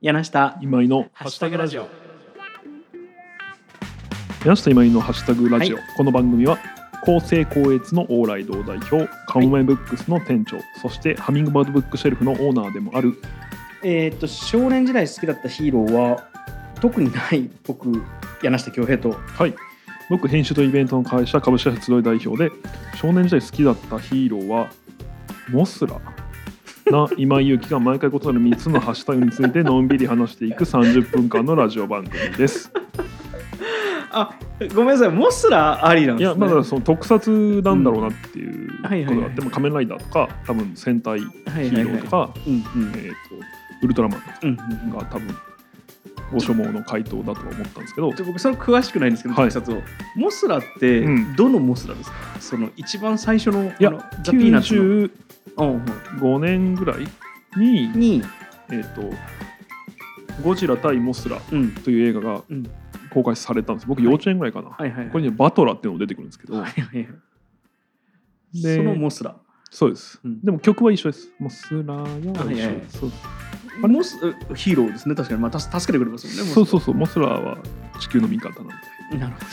柳下。今井のハッシュタグラジオ。柳下今井のハッシュタグラジオ、はい。この番組は公正高越の往来堂代表カモメブックスの店長、そしてハミングバードブックシェルフのオーナーでもある。えーっと少年時代好きだったヒーローは特にない僕柳下恭平と。はい。僕編集とイベントの会社株式会社集い代表で少年時代好きだったヒーローはモスラな今井祐希が毎回異なる3つのハッシュタグについてのんびり話していく30分間のラジオ番組です。あごめんなさい。モスラありなんいですね。やまだその特撮なんだろうなっていうことがあはい。はいはいっても仮面ライダーとか多分戦隊ヒーローとかウルトラマンとかうんうんが多分ご所望の回答だとは思ったんですけど。で僕それ詳しくないんですけど、はい。特撮を。モスラってうん。どのモスラですか、その一番最初のいやピーナッツのうん。95年ぐらいにうん、に、えー、とゴジラ対モスラうん。という映画がうん、公開されたんです。僕幼稚園ぐらいかな、はいはいはい。これにバトラっていうのが出てくるんですけど、はいはいはい。でそのモスラ。そうです、うん。でも曲は一緒です。モスラやはい一緒。はいですそう。モスヒーローですね。確かに、まあ、た助けてくれますよねそうそうそう。モスラは地球の味方なんで。うなるほど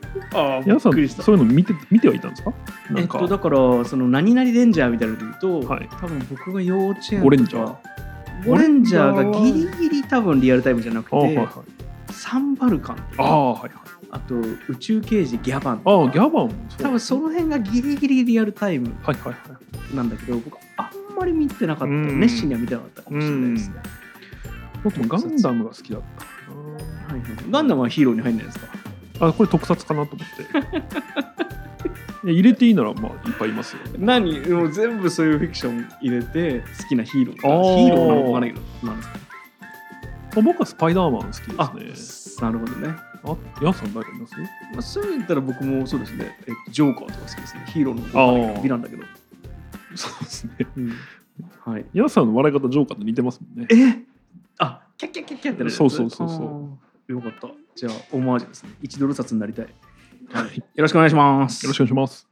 ああび皆さんっくりした。そういうの見て見てはいたんですか？なんか、えっと、だからその何々レンジャーみたいなので言うと、はい。多分僕が幼稚園ゴレンジャー。ゴレンジャーがギリギリ多分リアルタイムじゃなくて、あはいはい。サンバルカンとかああはいはい。あと宇宙刑事ギャバン。あとかあギャバンもそう。多分その辺がギリギリリアルタイムはいはいはい。なんだけど僕あんまり見てなかった。うん。熱心には見てなかったかもしれないですね、僕もガンダムが好きだったかはいはい、ガンダムはヒーローに入んないですか？なあこれ特撮かなと思って。入れていいならまあいっぱいいますよ。何？もう全部そういうフィクション入れて好きなヒーロー。ヒーローなのかわかんないけどなんですか？まあ僕はスパイダーマン好きあですね。なるほどね、あヤンさん誰かいます？まあ、そう言ったら僕もそうですね、えっと、ジョーカーとか好きですね。ヒーローのあー美なんだけど、そうですね。はい。ヤンさんの笑い方ジョーカーと似てますもんね。え？あキャッキャッキャッキャッってなるやつ。そうそうそうそう。うよかった。じゃあオマージュですね。1ドル札になりたい、はい、よろしくお願いします。よろしくお願いします。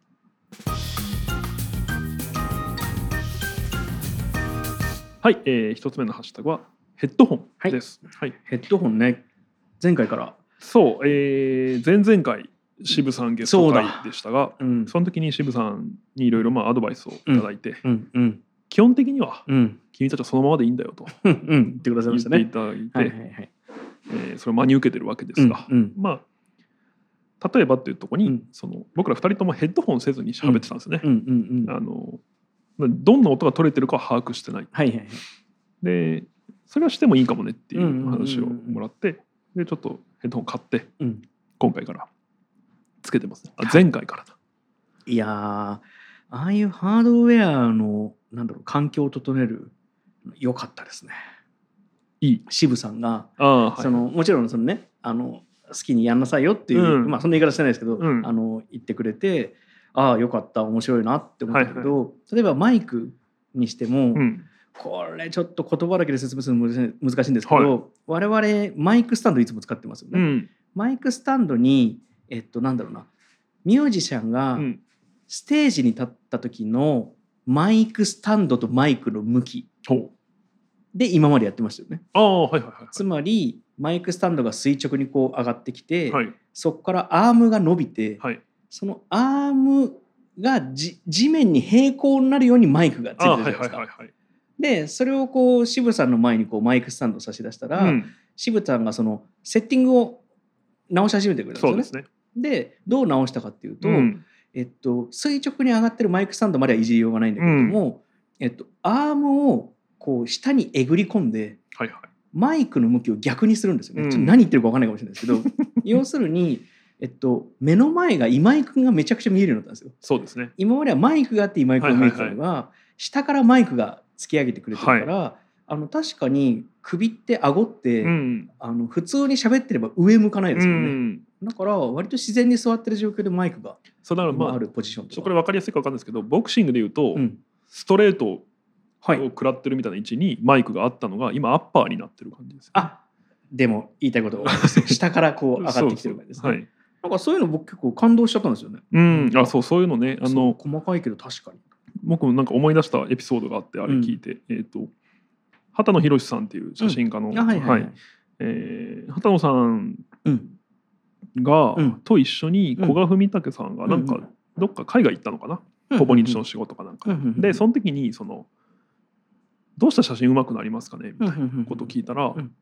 はい、えー、一つ目のハッシュタグはヘッドホンです、はい。ヘッドホンね。前回から。そう、えー、前々回渋さんゲスト会でしたがうん。その時に渋さんにいろいろまあアドバイスをいただいて、うん。うん。基本的にはうん。君たちはそのままでいいんだよとうん。うん。言ってくださいましたね。言っていただいて、はいはいはいえーそれを真に受けてるわけですが、うんうんまあ例えばっていうところに、うんその僕ら2人ともヘッドホンせずに喋ってたんですね。あのどんな音が取れてるかは把握してない。はいはいはいでそれはしてもいいかもねっていんう話をもらってでちょっとヘッドホン買ってうん今回からつけてますね。あ前回からだ。いやーああいうハードウェアのなんだろう環境を整える良かったですねいい。渋さんが。そのもちろんそのねあの好きにやんなさいよっていう、うんまあそんな言い方してないですけど、うんあの言ってくれてああよかった面白いなって思ったけど、例えばマイクにしても、うん。これちょっと言葉だけで説明するの難しいんですけど、はい我々マイクスタンドいつも使ってますよね。うん。マイクスタンドにえっとなんだろうなミュージシャンがうん。ステージに立った時のマイクスタンドとマイクの向き。で今までやってましたよね。ああはいはいはいつまりマイクスタンドが垂直にこう上がってきて、はい。はいそこからアームが伸びて、はい。そのアームがじ地面に平行になるようにマイクがついてるじゃないですか。はいはいはいはい。でそれをこう渋さんの前にこうマイクスタンドを差し出したら、うん、渋さんがそのセッティングを直し始めてくれたんですよね。ですね。でどう直したかっていうと、うんえっと、垂直に上がってるマイクスタンドまではいじりようがないんだけれども、えっと、アームをこう下にえぐり込んではいはい。マイクの向きを逆にするんですよね。うんちょっと何言ってるか分かんないかもしれないですけど 要するに、えっと、目の前が今井君がめちゃくちゃ見えるようになったんですよ。そうですね。今まではマイクがあって今井君が見えてたのが、下からマイクが突き上げてくれてるから、あの確かに首って顎って、うん。あの普通に喋ってれば上向かないですうよね。ん。だから割と自然に座ってる状況でマイクがそうああるポジションとか。ちょっとこれ分かりやすいか分かんないですけどボクシングでいうと、うんストレートはいを食らってるみたいな位置にマイクがあったのが今アッパーになってる感じです、あでも言いたいこと下からこう上がってきてる感じですね。そうそうはい。なんかそういうの僕結構感動しちゃったんですよね。うん、あそうそういうのね。あの細かいけど確かに。僕もなんか思い出したエピソードがあってあれ聞いて、えっ、と畑野博さんっていう写真家の、あはいはいはい、えー畑野さんうん。が、うん。と一緒に古賀文武さんがなんか、うんどっか海外行ったのかな、ほぼ日の仕事かなんか、うんうんうん。でその時にそのどうしたら写真うまくなりますかね？みたいなことを聞いたら、うん。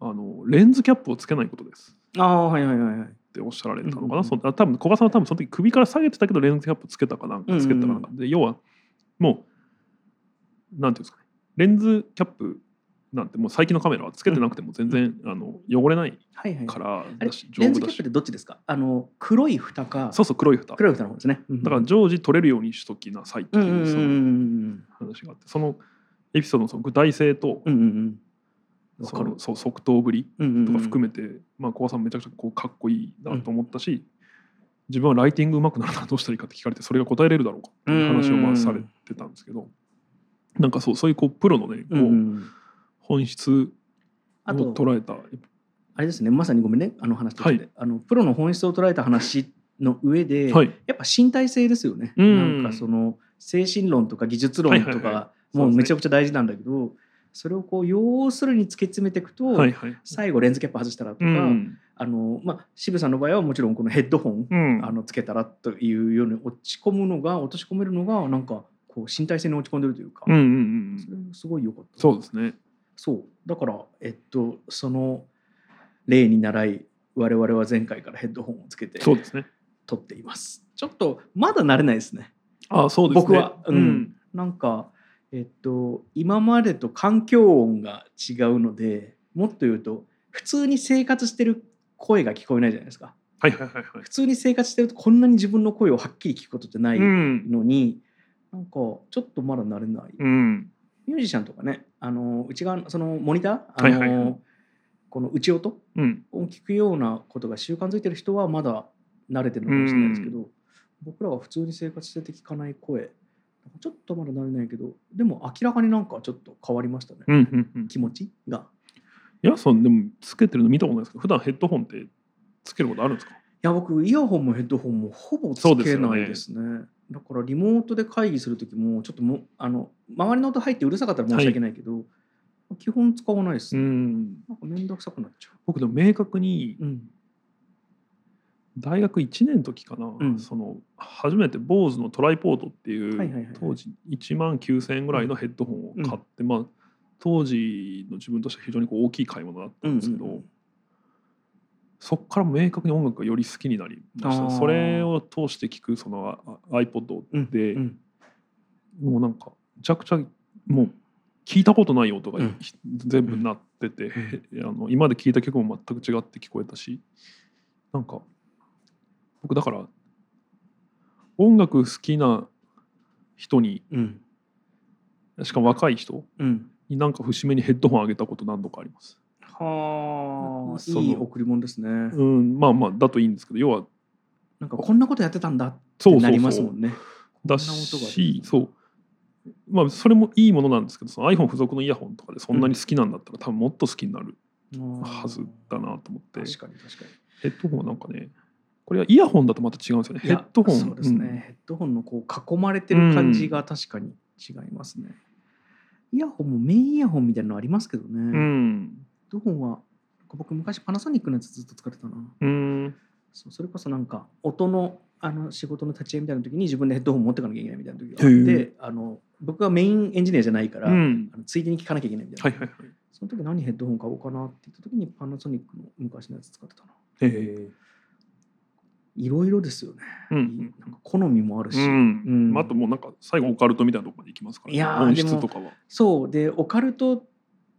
あのレンズキャップをつけないことです。ああはいはいはいはい。っておっしゃられたのかな、うんうんうん。そあ多分古賀さんは多分その時首から下げてたけどレンズキャップつけたかなんかつけたかなんか、で要はもうなんていうんですかね？レンズキャップなんてもう最近のカメラはつけてなくても全然、あの汚れないはいはい。からだし。レ丈夫だしンズキャップってどっちですか？あの黒い蓋か。そうそう黒い蓋。黒い蓋の方ですね。だから常時取れるようにしときなさいってうんうんいうそのうん話があってそのエピソードのその具体性とうんうんうん。わそのそう即答ぶりととか含めて、まあ、小川さんめちゃくちゃこうかっこいいなと思ったし、自分はライティング上手くなるならどうしたらいいかって聞かれてそれが答えれるだろうかっていう話をまあされてたんですけど、なんかそうそういうこうプロのねこう、うんうん。本質をあと捉えた。あれですねまさにごめんねあの話として、はい。あのプロの本質を捉えた話の上で、はいやっぱ身体性ですよね、うんなんかその精神論とか技術論とか、はいはいはいもうめちゃくちゃ大事なんだけどそれをこう要するに突き詰めていくと、はいはい。最後レンズキャップ外したらとか、うん。あのまあ、渋さんの場合はもちろんこのヘッドホン、うん。あのつけたらというように落ち込むのが落とし込めるのがなんかこう身体性に落ち込んでるというか、うんうんうんそれすごい良かった。そうですね。そう。だからえっとその例に習い我々は前回からヘッドホンをつけてそうですね。撮っています。ちょっとまだ慣れないですね。あそうですね。僕は。うん。うん。なんかえっと今までと環境音が違うのでもっと言うと普通に生活してる声が聞こえないじゃないですか。はいはいはいはい。普通に生活してるとこんなに自分の声をはっきり聞くことってないうん。のに、なんかちょっとまだ慣れない。うん。ミュージシャンとかねあの内側のそのモニターあの、はいはいはい。この内音うん。を聞くようなことが習慣づいてる人はまだ慣れてるのかもしれないですけど、僕らは普通に生活してて聞かない声ちょっとまだ慣れないけどでも明らかになんかちょっと変わりましたね、うんうんうん。気持ちが。いやそんでもつけてるの見たことないですけど普段ヘッドホンってつけることあるんですか？いや僕イヤホンもヘッドホンもほぼつけないですね。だからリモートで会議する時もちょっともあの周りの音入ってうるさかったら申し訳ないけど、基本使わないです、うん。なんか面倒くさくなっちゃ僕でも明確にう。うん大学1年の時かな、うん。その初めて BOSE のトライポートっていう、当時1万9000円ぐらいのヘッドホンを買って、まあ当時の自分としては非常にこう大きい買い物だったんですけど、うんうんうん。そこから明確に音楽がより好きになりました。それを通して聴くそのあ iPod で、うんもうなんかめちゃくちゃもう聞いたことない音がうん。全部なってて、あの今まで聴いた曲も全く違って聞こえたしなんか僕だから音楽好きな人にうん。しかも若い人うん。になんか節目にヘッドホンあげたこと何度かあります。はあ。いい贈り物ですね、うん、まあまあだといいんですけど要はなんかこんなことやってたんだってそうなりますもんね。だしそう。まあそれもいいものなんですけどその iPhone 付属のイヤホンとかでそんなに好きなんだったら、多分もっと好きになるはずだなと思って。確かに確かに。ヘッドホンはなんかねこれはイヤホンだとまた違うんですよね。ヘッドホン。そうですね、ヘッドホンのこう囲まれてる感じが確かに違いますね、イヤホンもメインイヤホンみたいなのありますけどね、うん、うヘッんドホンは僕昔パナソニックのやつずっと使ってたな。うん。そうそれこそなんか音のあの仕事の立ち会いみたいな時に自分でヘッドホン持ってかなきゃいけないみたいな時があっへてあの僕はメインエンジニアじゃないから、うん。あのついでに聞かなきゃいけないみたいな、はいはいはい。その時何ヘッドホン買おうかなって言った時にパナソニックの昔のやつ使ってたな。へえいろいろですよね、うん。なんか好みもあるし、うん、うん。あともうなんか最後オカルトみたいなとこまで行きますから、いやー音質とかは。そう。でオカルトっ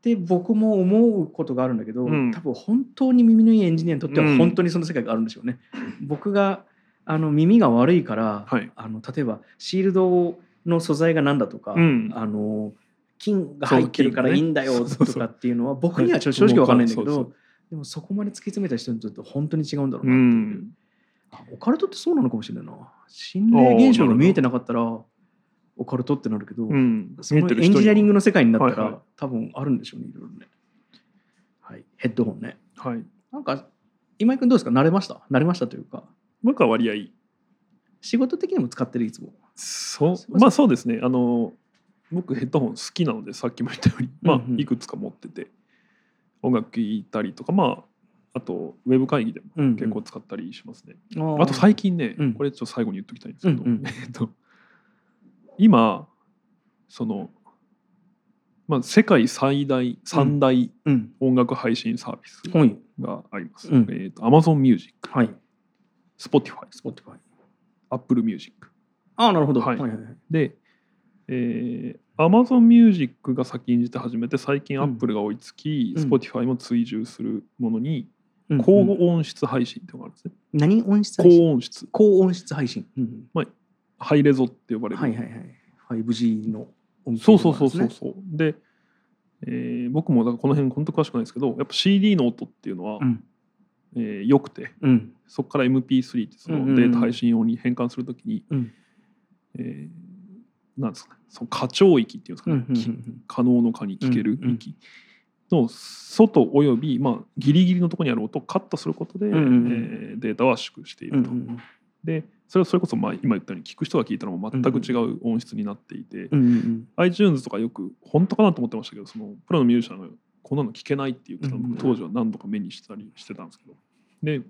て僕も思うことがあるんだけど、うん。多分本当に耳のいいエンジニアにとってはうん。本当にその世界があるんでしょうね。僕があの耳が悪いから、はい。あの例えばシールドの素材が何だとか、うん。あの金が入ってるからいいんだよとかっていうのは僕には正直わかんないんだけどでもそこまで突き詰めた人にとっては本当に違うんだろううなっていう。オカルトってそうなのかもしれないな。心霊現象が見えてなかったらオカルトってなるけど、うん。そのエンジニアリングの世界になったら、はいはい。多分あるんでしょうね、いろいろね。はい、ヘッドホンね。はい。なんか、今井君どうですか？慣れました？慣れましたというか、僕は割合。仕事的にも使ってる？いつも。そう。まあそうですね。あの僕ヘッドホン好きなのでさっきも言ったように、まあうんうん。いくつか持ってて。音楽聴いたりとか。まああとウェブ会議でもうんうん。結構使ったりしますね。ああと最近ね、うん。これちょっと最後に言っときたいんですけど、今そのまあ世界最大三大うん。音楽配信サービスはい。があります。うん。えっと Amazon Music、はい。Spotify、Spotify Apple Music ああなるほど。はい。はいはいはい。で、えー、Amazon Music が先んじて始めて最近うん。Apple が追いつき、うん。Spotify も追従するものにうん高うん。音質配信ってのがあるんですね。何音質配信？高音質高音質配信。うんハイレゾって呼ばれる、はいはいはい 5G の音そうそうそうそうなんですねそう。で、えー僕もだからこの辺本当詳しくないですけどやっぱ CD の音っていうのは、うん。えー良くてうん。そこから MP3 ってそうんうんうん。のデータ配信用に変換するときに、うん。えーなんですかね。その過聴域っていうんですかね、可能の可に聞けるうんうん。域の外および、まあ、ギリギリのところにある音をカットすることで、うんうんうん。えーデータを圧縮していると。うんうんでそれはそれこそまあ今言ったように聞く人が聞いたらもう全く違う音質になっていて、うんうん iTunes とかよく本当かなと思ってましたけどそのプロのミュージシャンがこんなの聞けないって言ってたの当時は何度か目にしたりしてたんですけど。で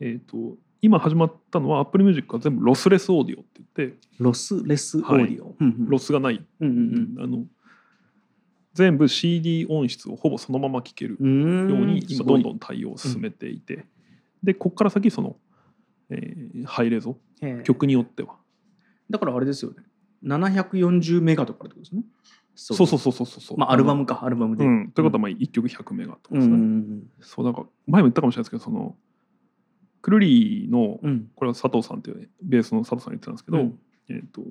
えっ、と今始まったのは Apple Music が全部ロスレスオーディオって言ってロスレスオーディオ。うんうん。ロスがない、うんうん。あの全部 CD 音質をほぼそのまま聴けるうんように今どんどん対応を進めていて、でここから先その、えーハイレゾ曲によっては。だからあれですよね。740メガとかってことですね。そうそうそうそうそう。そうまあアルバムかアルバムで。うん、ということはまあ1曲100メガとかうんうですね、ん。そうなんか前も言ったかもしれないですけどそのクルリーのうん。これは佐藤さんっていうベースの佐藤さんが言ってたんですけど、うん。えー、と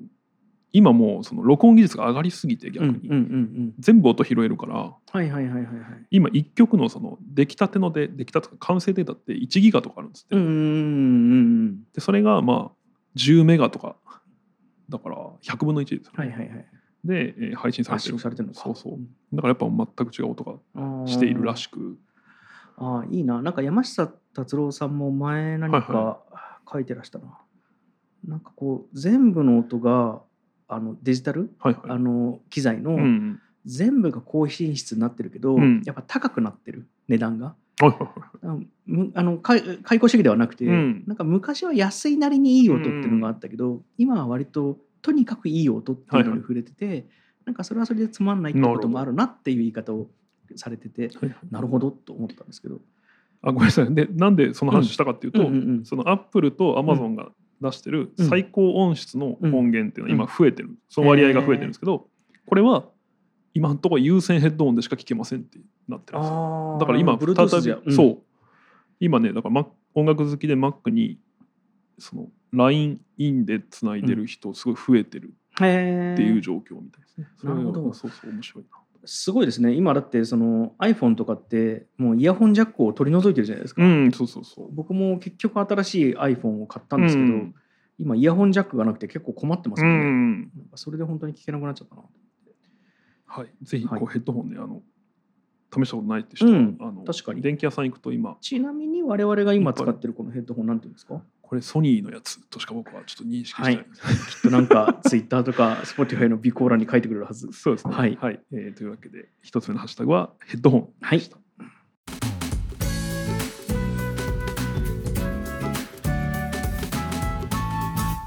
今もうその録音技術が上がりすぎて逆に、うんうん全部音拾えるから。はいはいはいはいはい。今1曲のその出来たてので出来たての完成データって1ギガとかあるんですって、うんでそれがまあ10メガとかだから100分の1ですよね、はいはいはい。で、えー配信され圧てる。縮されてるのか。そうそう。だからやっぱ全く違う音がうん。しているらしく。ああいいな。なんか山下達郎さんも前何はいか書いてらしたな、なんかこう全部の音があのデジタル？はいはい。あの機材のうん全部が高品質になってるけど、うん。やっぱ高くなってる？値段が？はいはいはい。あのか開口主義ではなくて、うん。なんか昔は安いなりにいい音っていうのがあったけど、今は割ととにかくいい音っていうのに触れてて、なんかそれはそれでつまんないってこともあるなっていう言い方をされててはいはいなるほどと思ったんですけど。あごめんなさい。でなんでその話したかっていうと、うんうんうん。そのアップルとアマゾンが出してるうん。最高音質の音源っていうのは今増えてる、その割合が増えてるんですけど、これは今のところ有線ヘッドホンでしか聞けませんってなってるんですよ。だから今再び、じゃん。そう。今ねだから、音楽好きで Mac にその LINE インでつないでる人すごい増えてるっていう状況みたいですね。それはなるほど。そうそう面白いな。すごいですね。今だってその iPhone とかってもうイヤホンジャックを取り除いてるじゃないですか、うんそうそうそう。僕も結局新しい iPhone を買ったんですけど、うん。今イヤホンジャックがなくて結構困ってますね、んなんかそれで本当に聞けなくなっちゃったな。はい、ぜひこはい。うヘッドホンね、あの試したことないって人は、うん。あの確かに。電気屋さん行くと今。ちなみに我々が今使ってるこのヘッドホンなんていうんですか？これソニーのやつとしか僕はちょっと認識してないです、きっとなんか Twitter とか Spotify の備考欄に書いてくれるはず。そうですね。はい。えーというわけで一つ目のハッシュタグはヘッドホン。はい。でした。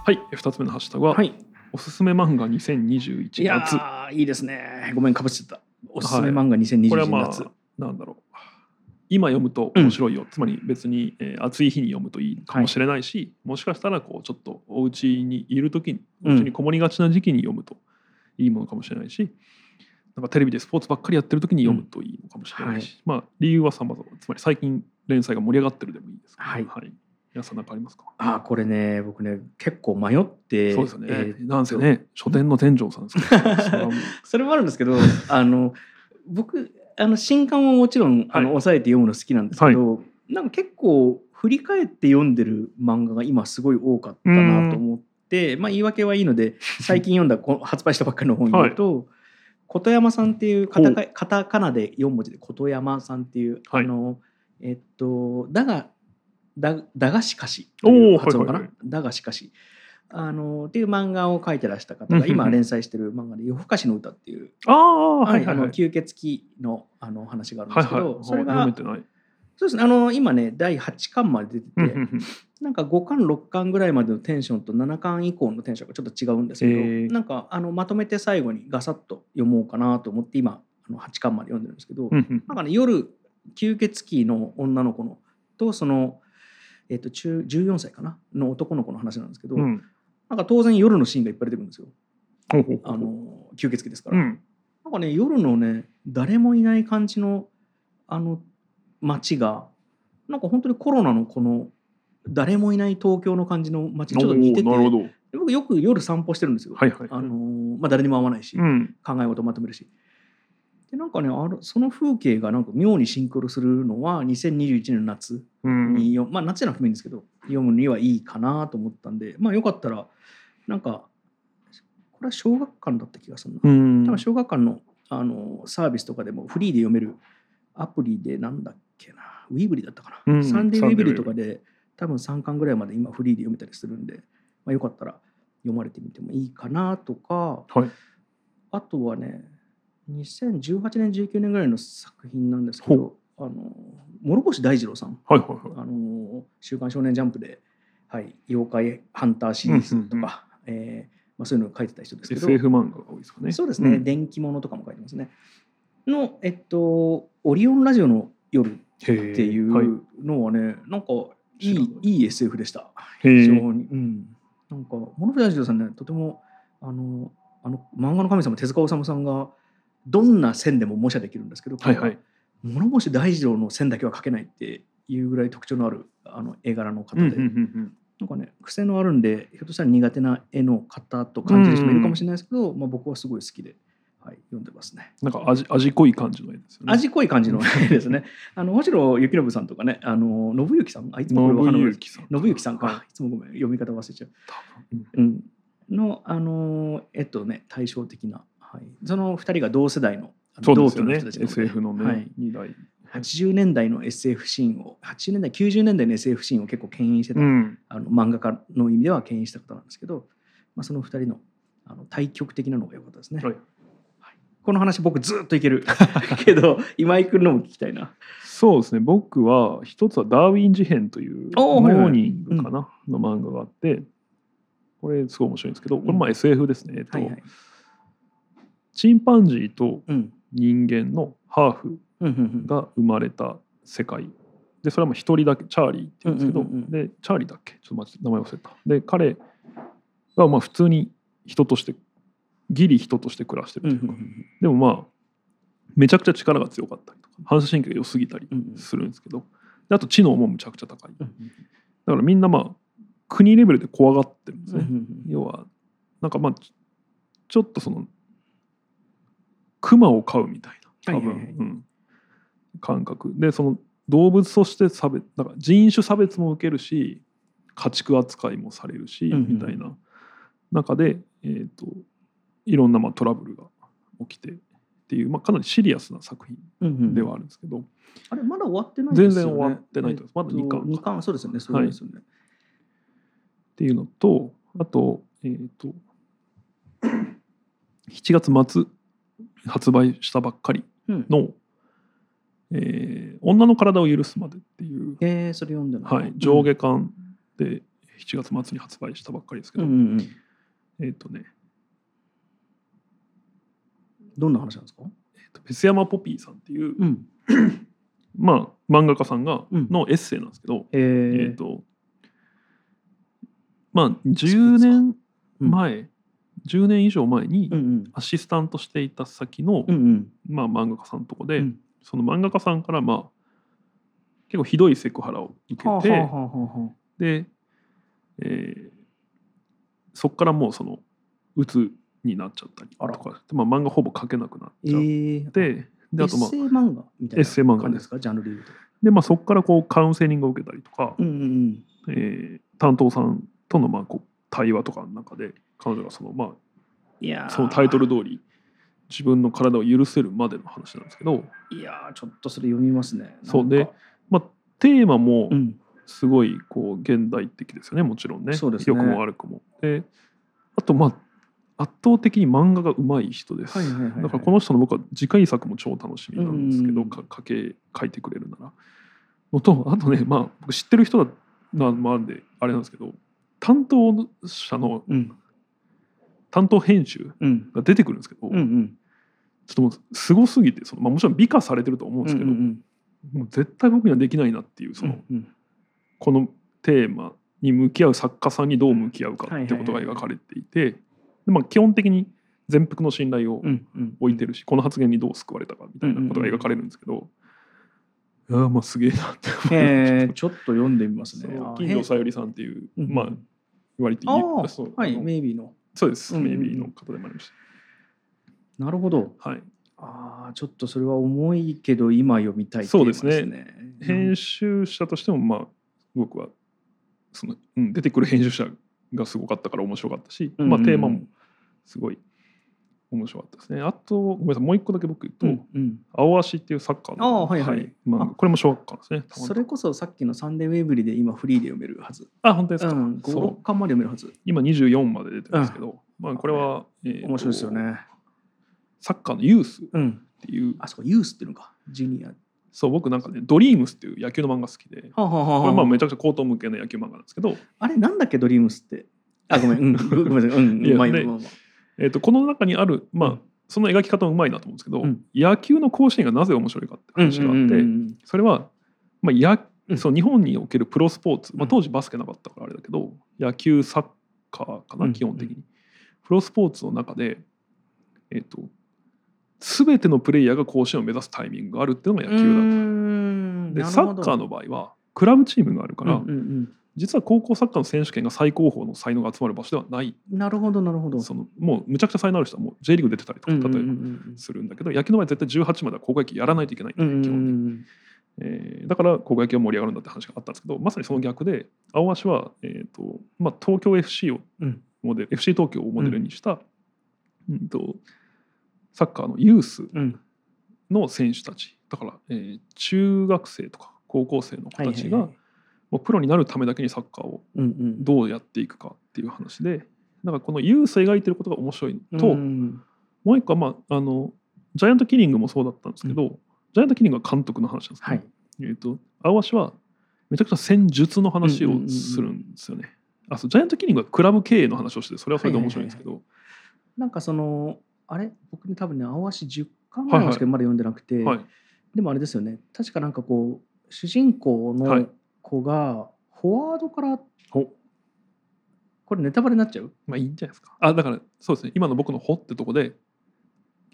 はい、二つ目のハッシュタグは、はい。おすすめ漫画2021いや夏。ーいいですね。ごめんかぶっちゃった。おすすめ漫画2021これはま夏、あなんだろう今読むと面白いよ、つまり別に、えー暑い日に読むといいかもしれないし、もしかしたらこうちょっとお家にいる時におうん。家にこもりがちな時期に読むといいものかもしれないし、なんかテレビでスポーツばっかりやってる時に読むといいのかもしれないし、まあ理由は様々。つまり最近連載が盛り上がってるでもいいですか？ら、はい。はい、皆さん何かありますか？あーこれね僕ね結構迷ってそうですよね、えーなんせね書店の天井さんですから、それもあるんですけどあの僕あの新刊ももちろんあの、はい抑えて読むの好きなんですけど、なんか結構振り返って読んでる漫画が今すごい多かったなと思って、まあ言い訳はいいので 最近読んだこ発売したばっかりの本を言うと、琴山さんっていうカタカカタカナで4文字で琴山さんっていう、はい。あのえっとだがだだがしかしという発音かな、だがしかしあのっていう漫画を描いてらした方が今連載してる漫画で「夜更かしの歌」っていう、吸血鬼のあの話があるんではいはい。すけど、それ読がそうですねあの今ね第8巻まで出てて、なんか5巻6巻ぐらいまでのテンションと7巻以降のテンションがちょっと違うんですけど、なんかあのまとめて最後にガサッと読もうかなと思って今あの8巻まで読んでるんですけど、なんかね夜吸血鬼の女の子のとその、えっと中14歳かな？の男の子の話なんですけど、うんなんか当然夜のシーンがいっぱい出てくるんですよほうほうほうあの吸血鬼ですから。うんなんかね夜のね誰もいない感じのあの街がなんか本当にコロナのこの誰もいない東京の感じの街にちょっと似てておーなるほどで僕よく夜散歩してるんですよ。はいはいあのーまあ、誰にも会わないし、うん考え事まとめるし。でなんかねあるその風景がなんか妙にシンクロするのは2021年の夏うん。に読む、まあ夏じゃなくてもいいんですけど読むにはいいかなと思ったんでまあよかったらなんかこれは小学館だった気がするな。うん。多分小学館のあのサービスとかでもフリーで読めるアプリでなんだっけな。ウィーブリだったかな、うん。サンデーウィーブリとかで多分3巻ぐらいまで今フリーで読めたりするんで、まあ、よかったら読まれてみてもいいかなとかはい。あとはね2018年19年ぐらいの作品なんですけどあの諸星大二郎さん。はいはいはい。あの「週刊少年ジャンプで」はい、妖怪ハンターシリーズとか、えーまあ、そういうのを書いてた人ですけど。SF 漫画が多いですかね。そうですね、ん。電気物とかも書いてますね。の、えっと、オリオンラジオの夜っへていうのはね、なんかいいいいい SF でした。非常に。うん。なんか、物部大二郎さんね、とても、あの、あの漫画の神様、手塚治虫さんが、どんな線でも模写できるんですけど、はいはい。物星大二郎の線だけは描けないっていうぐらい特徴のあるあの絵柄の方で、うんうんうんうん。なんかね癖のあるんでひょっとしたら苦手な絵の方と感じる人もいるかもしれないですけど、まあ、僕はすごい好きで、はい、読んでますね。なんか味味濃い感じの絵ですよね。味濃い感じの絵ですね。あの星野幸信さんとかね、あの信行さん、あいつもこれわかんない信行さん信行さんか、、はいつもごめん読み方忘れちゃう。多分。うん。うん、のあのえっとね対照的な、はい、その二人が同世代の同期の人たちで。SF のね、はい、二代。80年代の SF シーンを80年代90年代の SF シーンを結構牽引してた、うん。あの漫画家の意味では牽引した方なんですけど、まあ、その二人のあの対極的なのが良かったですね。はい。この話僕ずっといける。けど今井君のも聞きたいな。そうですね。僕は一つはダーウィン事変というモおーはいはい。ーニングかな、の漫画があってこれすごい面白いんですけどこれまあ SF ですね、えっと。はいはい。チンパンジーとうん。人間のハーフが生まれた世界。でそれはまあ一人だけチャーリーっていうんですけど、でチャーリーだっけ？ちょっと待って名前忘れた。で彼はまあ普通に人としてギリ人として暮らしてるというか、でもまあめちゃくちゃ力が強かったりとか反射神経が良すぎたりするんですけど。であと知能もむちゃくちゃ高い。だうんからみんなまあ国レベルで怖がってるんですね、要はなんかまあちちょっとその熊を飼うみたいな多分、はいはい。はいうん、感覚。でその動物として差別だから人種差別も受けるし家畜扱いもされるし、うんうんみたいな。中で、えー、といろんなまあトラブルが起きてっていう、まあ、かなりシリアスな作品うんうんではあるんですけど、あれまだ終わってないですよね。全然終わってないとまだ二巻か。二巻。そうですよね。そうですよね。っていうのとあと,、えー、と7月末発売したばっかりうん。の「えー女の体を許すまで」っていう、えー、それ読んでない。はい、上下巻で7月末に発売したばっかりですけど、うんうんうん。えっ、とね、どんな話なんですか？えーとベスヤマポピーさんっていう、うん。まあ漫画家さんがうんのエッセイなんですけど、えー、えっ、とまあ10年うん前、10年以上前に。アシスタントしていた先の、うんうん。まあ、漫画家さんのとこで、うんその漫画家さんからまあ結構ひどいセクハラを受けて、はあはあで、えーそこからもうその鬱になっちゃったりとかで、まあ、漫画ほぼ描けなくなっえちゃっー、て、であとまあエッセイ漫画みたいなエッセイ漫画感じですか？ジャンルで言うと。で、まあ、そこからこうカウンセリングを受けたりとか、うんうんうん。えー担当さんとのまあこう対話とかの中で彼女がその,、まあ、いやーそのタイトル通り自分の体を許せるまでの話なんですけど、いやーちょっとそれ読みますね。そうでまあ、テーマもうんすごいこう現代的ですよねもちろんねそうですね良くも悪くも。であとまあ圧倒的に漫画が上手い人です。はいはいはいはいだからこの人の僕は次回作も超楽しみなんですけど、うんか書け書いてくれるなら。のとあとねまあ僕知ってる人だなもあるんであれなんですけど担当者のうん。担当編集うん。が出てくるんですけど、うんうん。ちょっともうすごすぎてその、まあ、もちろん美化されてると思うんですけど、うんもう絶対僕にはできないなっていうその、うんうん。このテーマに向き合う作家さんにどう向き合うかはいってことが描かれていて、でまあ、基本的に全幅の信頼をうんうん。置いてるし、この発言にどう救われたかみたいなことが描かれるんですけど、いやーまあすげえなって思えー、ちょっと読んでみますね。金城さゆりさんっていう、うんまあ割とそうはい、メイビーの。そうです、うんうんメイビーの方でもありましなるほど。た。はい、ああ、ちょっとそれは重いけど、今読みたいテーマですね。そうです編集者としてもまあ僕はその、うん、出てくる編集者がすごかったから面白かったし、うんまあ、テーマもすごい面白かったですね。あとごめんなさいもう一個だけ僕言うと、うんうん青足っていうサッカーのああはいはいまあ、あこれも小学館ですね。それこそさっきのサンデーウェーブリーで今フリーで読めるはず。あ本当ですか、うん、5、そう6巻まで読めるはず。今24まで出てるんですけど、まあ、これは、えーと面白いですよね。サッカーのユースっうん。ていうあ、そうか、ユースっていうのか。ジュニア。そう僕なんかねドリームスっていう野球の漫画好きではあ、はあはあこれまあめちゃゃくちゃ高等向けの野球漫画なんですけど、あれなんだっけ、ドリームスって？あ、ごめん。うん、ごごめんなさい。うん、いやまあいいねまあまあえー、とこの中にある、まあうん。その描き方もうまいなと思うんですけど、うん。野球の甲子園がなぜ面白いかって話があって、うんうんうんうん。それは、まあやうん。そう日本におけるプロスポーツ、まあ、うん。当時バスケなかったからあれだけど野球サッカーかうなん。基本的に、うプロスポーツの中で、えっと全てのプレイヤーが甲子園を目指すタイミングがあるっていうのが野球だと。ん。でサッカーの場合はクラブチームがあるから、うんうん実は高校サッカーの選手権が最高峰の才能が集まる場所ではない。うん、なるほどなるほど。そのもうむちゃくちゃ才能ある人はもう J リーグ出てたりとかうんうん例えばうんするんだけど、野球の場合絶対18までは高校野球やらないといけないんだうんうんうよね基本的に、んえーだから高校野球は盛り上がるんだって話があったんですけどまさにその逆で青足は、えーとまあ、東京 FC をうん。モデル FC 東京をモデルにした、うんとサッカーのユースうん。の選手たち。だから、えー中学生とか高校生の子たちが、はいはいはいもうプロになるためだけにサッカーをうんどうやっていくかっていう話でだからこのユース描いてることが面白いうんと、うん。もう一個は、まあ、あのジャイアントキリングもそうだったんですけど、ジャイアントキリングは監督の話なんですけど、はい。えー、と青足はめちゃくちゃ戦術の話をするんですよね。あそうジャイアントキリングはクラブ経営の話をしてそれはそれで面白いんですけど、なんかそのあれ？僕ね多分ね青足10巻ぐらいしかまだ読んでなくて、はい、でもあれですよね。確かなんかこう主人公のはい子がフォワードからほこれネタバレになっちゃう？まあいいんじゃないですか。あだからそうですね今の僕の「ほ」ってとこで聞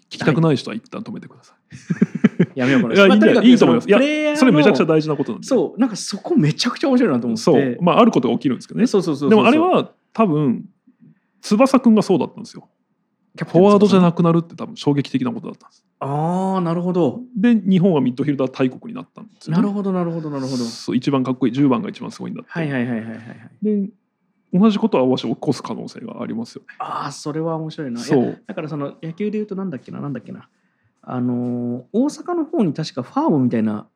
きたくない人は一旦止めてください。やめようかな。いやまあいいと思いますいやそれめちゃくちゃ大事なことなんで。そうなんかそこめちゃくちゃ面白いなと思ってそうまああることが起きるんですけどね。そうそうそうそうでもあれは多分翼くんがそうだったんですよ。フォワードじゃなくくなるって多分衝撃的なことだったんです。ああなるほどで日本はミッドフィルダー大国になったんですよ、ね。なるほどなるほどなるほどそう一番かっこいい10番が一番すごいんだって。はいはいはいはいはいはいで同じことはわし起こす可能性がありますよね。ああそれは面白いなそうだからその野球で言うとなんだっけななんだっけなあのー大阪の方に確かファームみたいな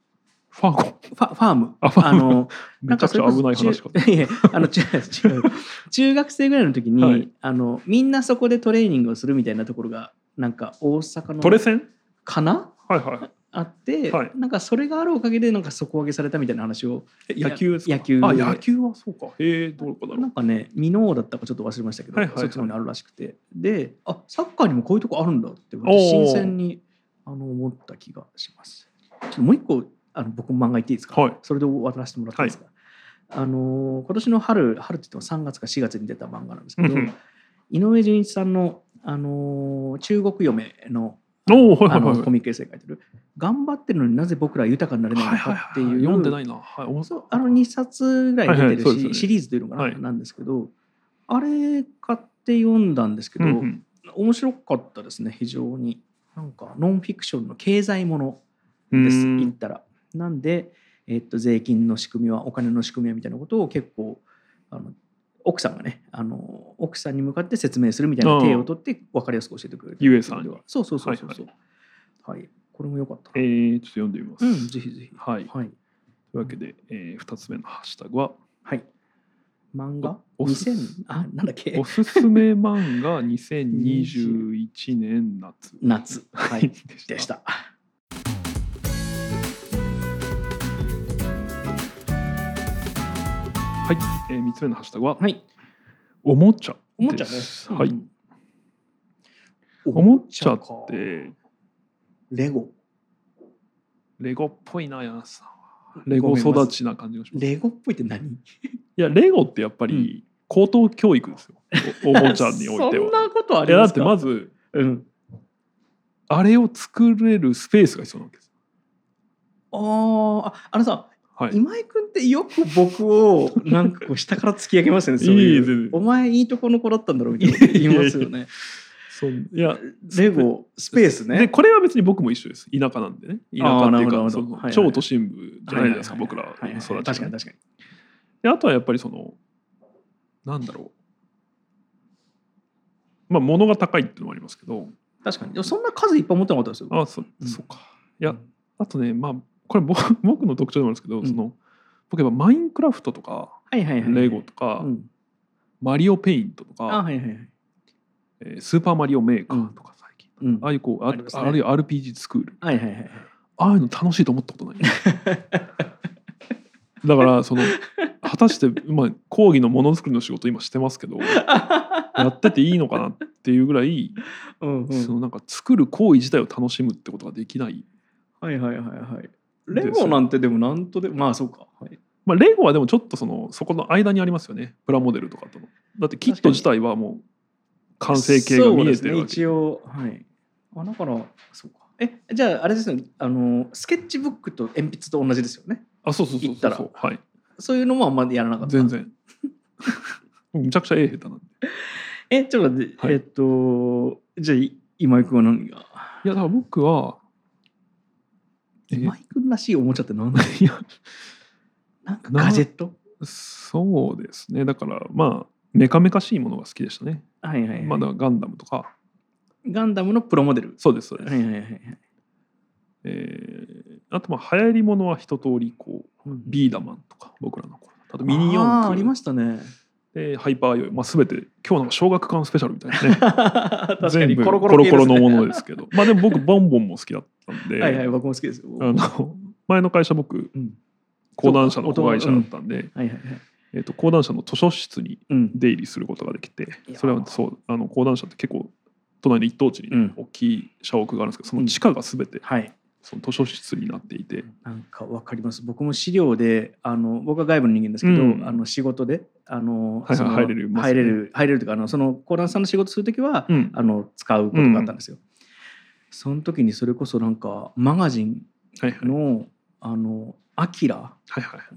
ファーゴンファファーム。あファーム。の めちゃくちゃ危ない話か。中 いやあの中中中学生ぐらいの時に、はい。あのみんなそこでトレーニングをするみたいなところがなんか大阪のトレセン？かな？はいはい。あって、はい。なんかそれがあるおかげでなんか底上げされたみたいな話をえ野球ですか？野球。あ野球はそうか。へえどうかだろう。なんかね箕面だったかちょっと忘れましたけど、はいはい。はいそっちの方にあるらしくて。であサッカーにもこういうとこあるんだっておー。新鮮にあの思った気がします。ちょっともう一個あの僕も漫画言っていいですか、はい。それで渡らせてもらっていいですか、あのー今年の春春って言っても3月か4月に出た漫画なんですけどうん井上純一さんの、あのー中国嫁のおおはいはいはい。あのコミックエッセイ書いてる頑張ってるのになぜ僕らは豊かになれないのかっていう読んでないな。はい。おそうあの2冊ぐらい出てるし、はいはいねシリーズというのかな、はい。なんですけどあれ買って読んだんですけど、うんうん。面白かったですね非常に。なんかノンフィクションの経済ものうです。ん。言ったらなんで、えっと税金の仕組みはお金の仕組みはみたいなことを結構あの奥さんがねあの奥さんに向かって説明するみたいな体をとって分かりやすく教えてくれるゆえさんに。そうそうそうそうはいそうはい、これも良かったえなー、ちょっと読んでみます。うんぜひぜひ。はい。はい。いうわけで、え2つ目のハッシュタグは？はい。漫画？おおす2000あなんだっけ？おすすめ漫画2021年夏。夏。はい。で でしたはい、えー、3つ目のハッシュタグは、はい。おもちゃおもちゃね。ですはい、うん。おもちゃっか。てレゴ。レゴっぽいなやさレゴ育ちな感じがします。いレゴっぽいって何？やレゴってやっぱり高等教育ですよ。おおもちゃにおいてそんはなことあいやだってりますかまずうん。あれを作れるスペースが必要なわけです。あーああのさはい。今井君ってよく僕をなんかこう下から突き上げますよね。そういう。お前いいとこの子だったんだろうみたいな。言いますよね。そう。いやレゴスペースね。でこれは別に僕も一緒です。田舎なんでね。田舎っていうか超都心部じゃないですかはい僕らはいはいはい。育ちが確かに確かに。であとはやっぱりそのなんだろう。まあ物が高いっていうのもありますけど。確かに。でもそんな数いっぱい持ってなかったですよ。あそ,、うん。そうか。いやあとねまあこれ僕 僕の特徴でもあるんですけど、うんその僕やっぱマインクラフトとかはいはいはい。レゴとか、うん。マリオペイントとか、あはいはいはい。えースーパーマリオメーカーとか最近、うん。ああいうこうああねあるいは RPG スクールはいはいはい。ああいうの楽しいと思ったことない だからその果たして、まあ、講義のものづくりの仕事今してますけどやってていいのかなっていうぐらい、うんうん。そのなんか作る行為自体を楽しむってことができない、はいはいはいはい。レゴなんてでもなんとでまあそうか。はい。まあ、レゴはでもちょっとそのそこの間にありますよね。プラモデルとかとの。だってキット自体はもう完成形が見えてるわけ。そうですね、一応はい。あだからそうか。えじゃああれですよね。あのスケッチブックと鉛筆と同じですよね。あそうそうそう言ったら。そうはい。そういうのもあんまりやらなかった。全然。むちゃくちゃ絵下手なんで。えちょっと待って、はい。えっとじゃあい今井君は何が？いやだから僕はえ今井君らしいおもちゃって何だいやなんかガジェット？そうですね。だからまあメカメカしいものが好きでしたね、はいはいはい、まあだガンダムとか。ガンダムのプロモデル。そうですそうです、はいはいはいはい。えーあとまあ流行りものは一通りこううん。ビーダマンとか僕らの頃。あとミニ四駆。ありましたねでハイパーヨーヨー、まあ、全て今日なんか小学館スペシャルみたいなね。全コロココロコロのものですけど。まあでも僕ボンボンも好きだったんで。はいはい僕も好きですよ。あの前の会社僕うん。講談社の子会社だったんで、はいはいはい。えー、と講談社の図書室にうん。出入りすることができていやー。それはそうあの講談社って結構都内の一等地にね、うん。大きい社屋があるんですけどその地下が全てはいその図書室になっていて、なんかわかります。僕も資料であの僕は外部の人間ですけど、うん。あの仕事であの、はい入れる入れる入れるというかあのそのコーランさんの仕事する時は、うん。あの使うことがあったんですよ。その時にそれこそなんかマガジンはいはい。の「あのアキラ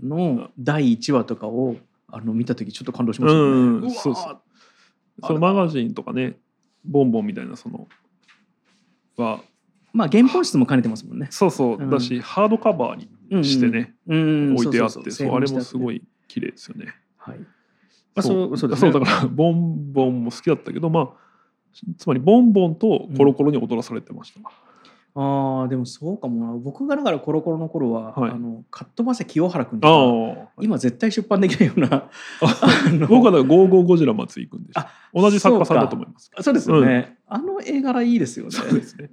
の第1話とかをあの見た時ちょっと感動しましたよね。そうそうそのマガジンとかねボンボンみたいなそのはまあ原本質も兼ねてますもんね。そうそう、うんだしハードカバーにしてね、うんうん置いてあってそうそうそうあれもすごい綺麗ですよね。はい。まあそうそうですね。だからボンボンも好きだったけどまあつまりボンボンとコロコロに踊らされてました。ああでもそうかもな僕がだからコロコロの頃は、はいあのカットバセ清原君あとかあ今絶対出版できないような 僕はだからゴーゴーゴジラ松井くんでしたあ同じ作家さんだと思います。そうですよね、あの絵柄いいですよねそうですね。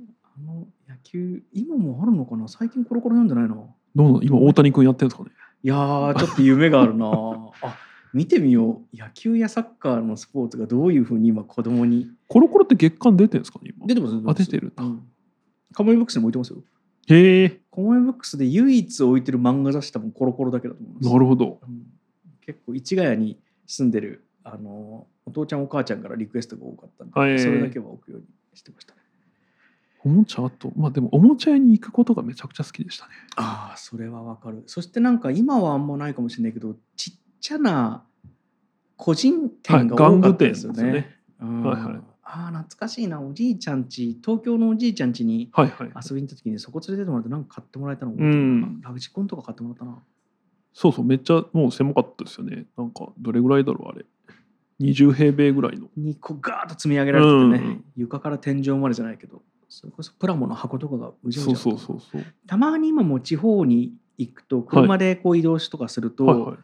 球今もあるのかな？最近コロコロ読んでないなどうなの今大谷くんやってるんですかね。いやーちょっと夢があるな。あ見てみよう。野球やサッカーのスポーツがどういうふうに今子供に。コロコロって月間出てるんですかね今？出てますあ出てるうん。カモメブックスにも置いてますよ。へえカモメブックスで唯一置いてる漫画雑誌多分コロコロだけだと思います。なるほど。うん。結構市ヶ谷に住んでるあのお父ちゃんお母ちゃんからリクエストが多かったんで、はい。それだけは置くようにしてました。ね。おもちゃあとまあでもおもちゃ屋に行くことがめちゃくちゃ好きでしたね。ああそれはわかる。そしてなんか今はあんまないかもしれないけどちっちゃな個人店が多かったですよね。はい玩具店ですよねうんはいはいああ懐かしいなおじいちゃんち東京のおじいちゃんちに。遊びに行った時にそこ連れてってもらってなんか買ってもらえたのうんラグジコンとか買ってもらったな。そうそうめっちゃもう狭かったですよね。なんかどれぐらいだろうあれ。20平米ぐらいの。にこうガーッと積み上げられててね、うんうん床から天井までじゃないけどそれこそプラモの箱とかがうじゃうそうそうそうそう。たまに今も地方に行くと車でこう移動しとかすると、はいはい。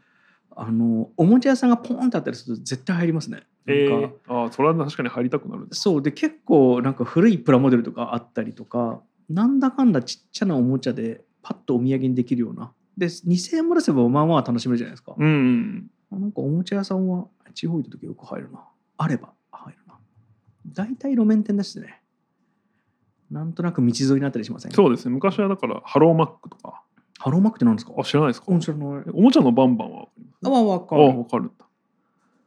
あのおもちゃ屋さんがポーンってあったりすると絶対入りますね。えなんか。ー、ああそれは確かに入りたくなるそう。で結構なんか古いプラモデルとかあったりとかなんだかんだちっちゃなおもちゃでパッとお土産にできるような。で2000円も出せばまあまあ楽しめるじゃないですか、うん。なんかおもちゃ屋さんは地方行った時よく入るな。あれば入るな。大体路面店ですねなんとなく道沿いになったりしません？そうですね。昔はだからハローマックとか。ハローマックって何ですか？あ知らないですか？おもちゃのバンバンはあわかあるわかる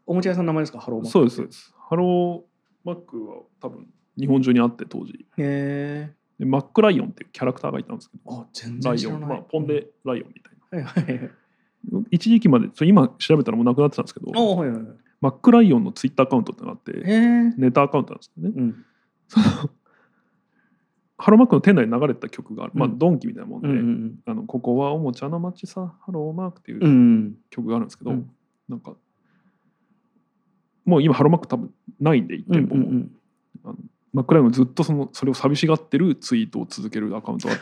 おもちゃ屋さんの名前ですか？ハローマックそうですそうです。ハローマックは多分日本中にあって当時。へえでマックライオンっていうキャラクターがいたんですけど。あ全ライオン、然知らない、まあ、ポンデライオンみたいな。はいはいはい。一時期まで今調べたらもうなくなってたんですけどあはいはいはい。マックライオンのツイッターアカウントってのがあってネタアカウントなんですよね。うん ハローマックの店内に流れてた曲がある、まあうんドンキみたいなもんで、うんうんあのここはおもちゃの街さハローマックっていう曲があるんですけど、うん。なんかもう今ハローマック多分ないんで1うん店舗も、あのマックライオンがずっとそのそれを寂しがってるツイートを続けるアカウントが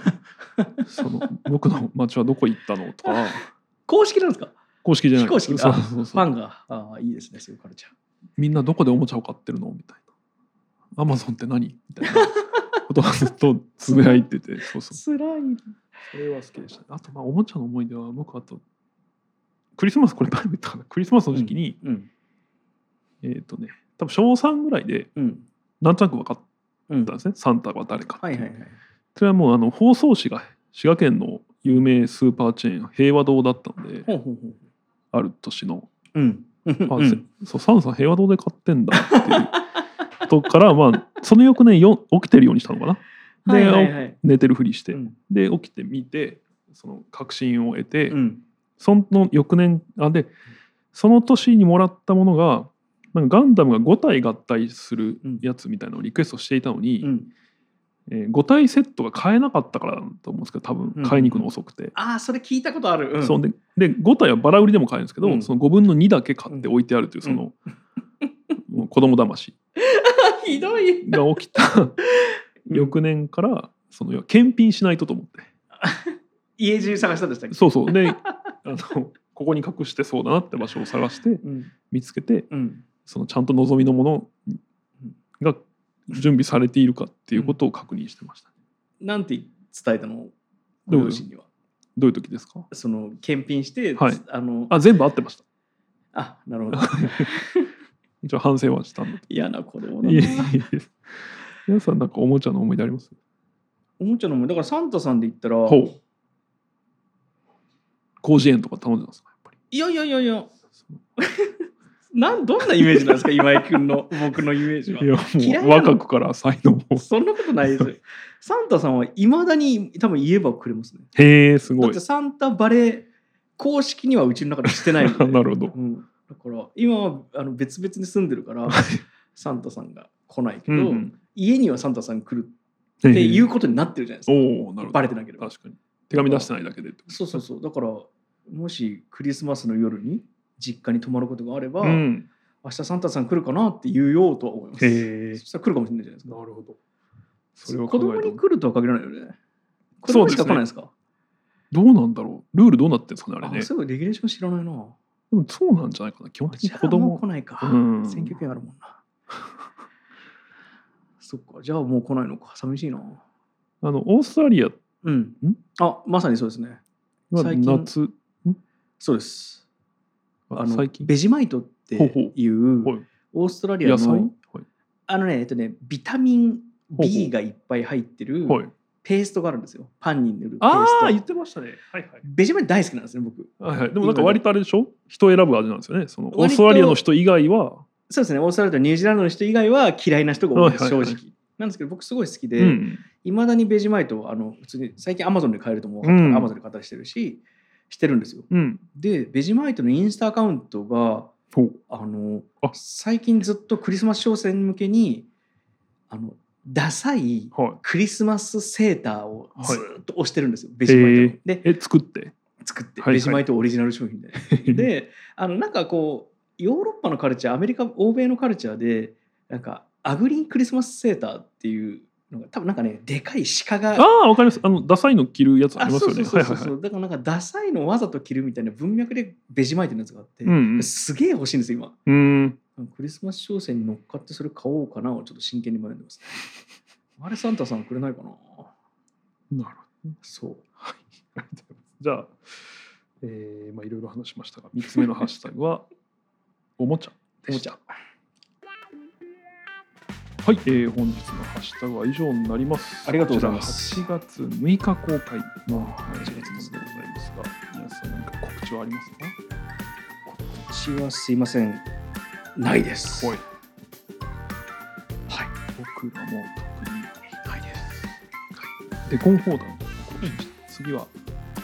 あって その僕の街はどこ行ったのとか。公式なんですか？公式じゃない。非公式そうあそうそう。ファンがああいいですねそういうカルチャー。みんなどこでおもちゃを買ってるの？みたいな。アマゾンって何？みたいなことがずっとつぶやいてて。そうそう。つらい。それは好きでした。ねあとまあおもちゃの思い出は僕あとクリスマスこれ前も言ったかな。クリスマスの時期に、うん。えっ、とね多分小3ぐらいでうん。なんとなく分かっうんたんですね、サンタは誰かはいはいはい。それはもうあの包装紙が滋賀県の有名スーパーチェーン平和堂だったのでほうほうほうある年の。うん。あ、うん。せそうサンさん平和堂で買ってんだっていう ことからまあその翌年よ起きてるようにしたのかな。で、はいはいはい。寝てるふりして、うん。で起きてみてその確信を得て、うん。その翌年あでその年にもらったものがなんかガンダムが5体合体するやつみたいなのをリクエストしていたのに、うん。えー5体セットが買えなかったからだと思うんですけど多分うん。買いに行くの遅くて、ああそれ聞いたことある。うん。そうでで5体はバラ売りでも買えるんですけど、うん。その5分の2だけ買って置いてあるというその、もう子供騙し ひどい。が起きた翌年からその検品しないとと思って。家中探したんでしたっけ？そうそう。であのここに隠してそうだなって場所を探してうん。見つけてうん。そのちゃんと望みのものが準備されているかっていうことを確認してました、なんて伝えたの？どう？両親には。どういう時ですか？その検品して、はい。あのあ全部合ってました。あなるほど 一応反省はしたんだ嫌な子供だいえいなえ。皆さんなんかおもちゃの思い出あります？おもちゃのもだからサンタさんで言ったらほう。広辞苑とか頼んでますかやっぱり？いやいやいやいや。なんどんなイメージなんですか今井君の 僕のイメージは。いや嫌いなの？もう若くから才能をそんなことないですよ。サンタさんはいまだに多分言えばくれますね。へえすごい。だってサンタバレー公式にはうちの中でしてないので。なるほど。うん、だから今はあの別々に住んでるからサンタさんが来ないけど、うん家にはサンタさん来るうんっていうことになってるじゃないですか、おおなるバレてなければ確かに。手紙出してないだけでそうそうそう。だからもしクリスマスの夜に実家に泊まることがあれば、うん。明日サンタさん来るかなって言うようとは思います。へえ。そしたら来るかもしれないじゃないですか。なるほど。それは子供に来るとは限らないよね。子供しか来ないですか。どうなんだろう。ルールどうなってるんですかねあれね。あそういうレギュレーション知らないなでもそうなんじゃないかな基本的に。子じゃあもう供来ないか、うん。選挙権あるもんな。そっかじゃあもう来ないのか。寂しいな。あのオーストラリア。うん。あまさにそうですね。は最近。夏。そうです。あの最近？ベジマイトっていうはい。オーストラリア野菜？のはい。あのねえっとねビタミン B がいっぱい入ってるはいペーストがあるんですよ。パンに塗るペーああスト。言ってましたね。はいはい。ベジマイト大好きなんですね僕。はいはい、でもなんか割とあれでしょ？人を選ぶ味なんですよね。そのオーストラリアの人以外は、そうですね。オーストラリアとニュージーランドの人以外は嫌いな人が多いです。はいはいはい正直。なんですけど僕すごい好きうでん、いま、だにベジマイトはあの普通に最近アマゾンで買えると思う。アマゾンで買ったりしてるししてるんですよ。うん、でベジマイトのインスタアカウントがあのあ。最近ずっとクリスマス商戦向けにあのダサいはクリスマスセーターをはい。ずっと押してるんですよ、ベジマイトでえ作って？作って、ベジマイトオリジナル商品で。であのなんかこうヨーロッパのカルチャーアメリカ欧米のカルチャーでなんかアグリークリスマスセーターっていうのが多分なんかねでかい鹿がああわかります。あのダサいの着るやつありますよね。そうそうそうだからなんかダサいのをわざと着るみたいな文脈でベジ巻いてるやつがあって、うんうん。すげえ欲しいんですよ今。うんクリスマス商戦に乗っかってそれ買おうかなをちょっと真剣に迷んでます、ね、あれサンタさんくれないかな？なるほどそう。はい。ありがとうございます。じゃあえーまあいろいろ話しましたが3つ目のハッシュタグは おもちゃおもちゃ。はい、えー、本日のハッシュタグは以上になります。ありがとうございます。こちら8月6日公開の8月でございますが、皆さん何か告知はありますか？うちはすいませんないです。はい。はい。僕らも特にないです。はい、デコンフォーダーの更新して、次は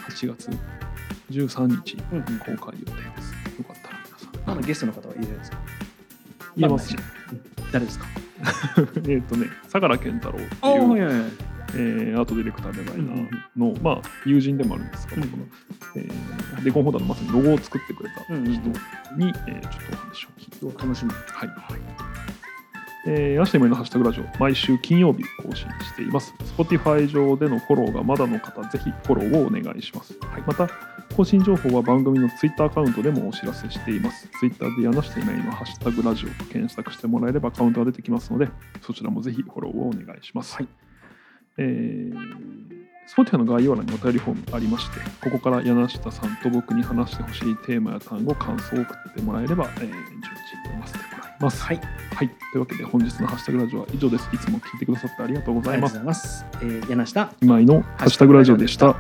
8月13日公開予定です。よかったら皆さん。あのゲストの方は入れるんですか？言えますね。うん誰ですか？えっとね、相良健太郎っていう、はいはいはい。えーアートディレクターデザイナうんーの、まあ、友人でもあるんですが、うんえーデコンホーダーのまさにロゴを作ってくれた人に、うん。えーちょっとお話を聞いて、うわ楽しみはいえー、明日今のハッシュタグラジオ、毎週金曜日更新しています。Spotify 上でのフォローがまだの方、ぜひフォローをお願いします。はい、また、更新情報は番組の Twitter アカウントでもお知らせしています。Twitter で柳下今井のハッシュタグラジオと検索してもらえればアカウントが出てきますので、そちらもぜひフォローをお願いします。はいえー Spotify の概要欄にお便りフォームありまして、ここから柳下さんと僕に話してほしいテーマや単語、感想を送ってもらえれば、えーます。はいはい。というわけで本日のハッシュタグラジオは以上です。いつも聞いてくださってありがとうございます。ます、えー、柳下今井のハッシュタグラジオでした。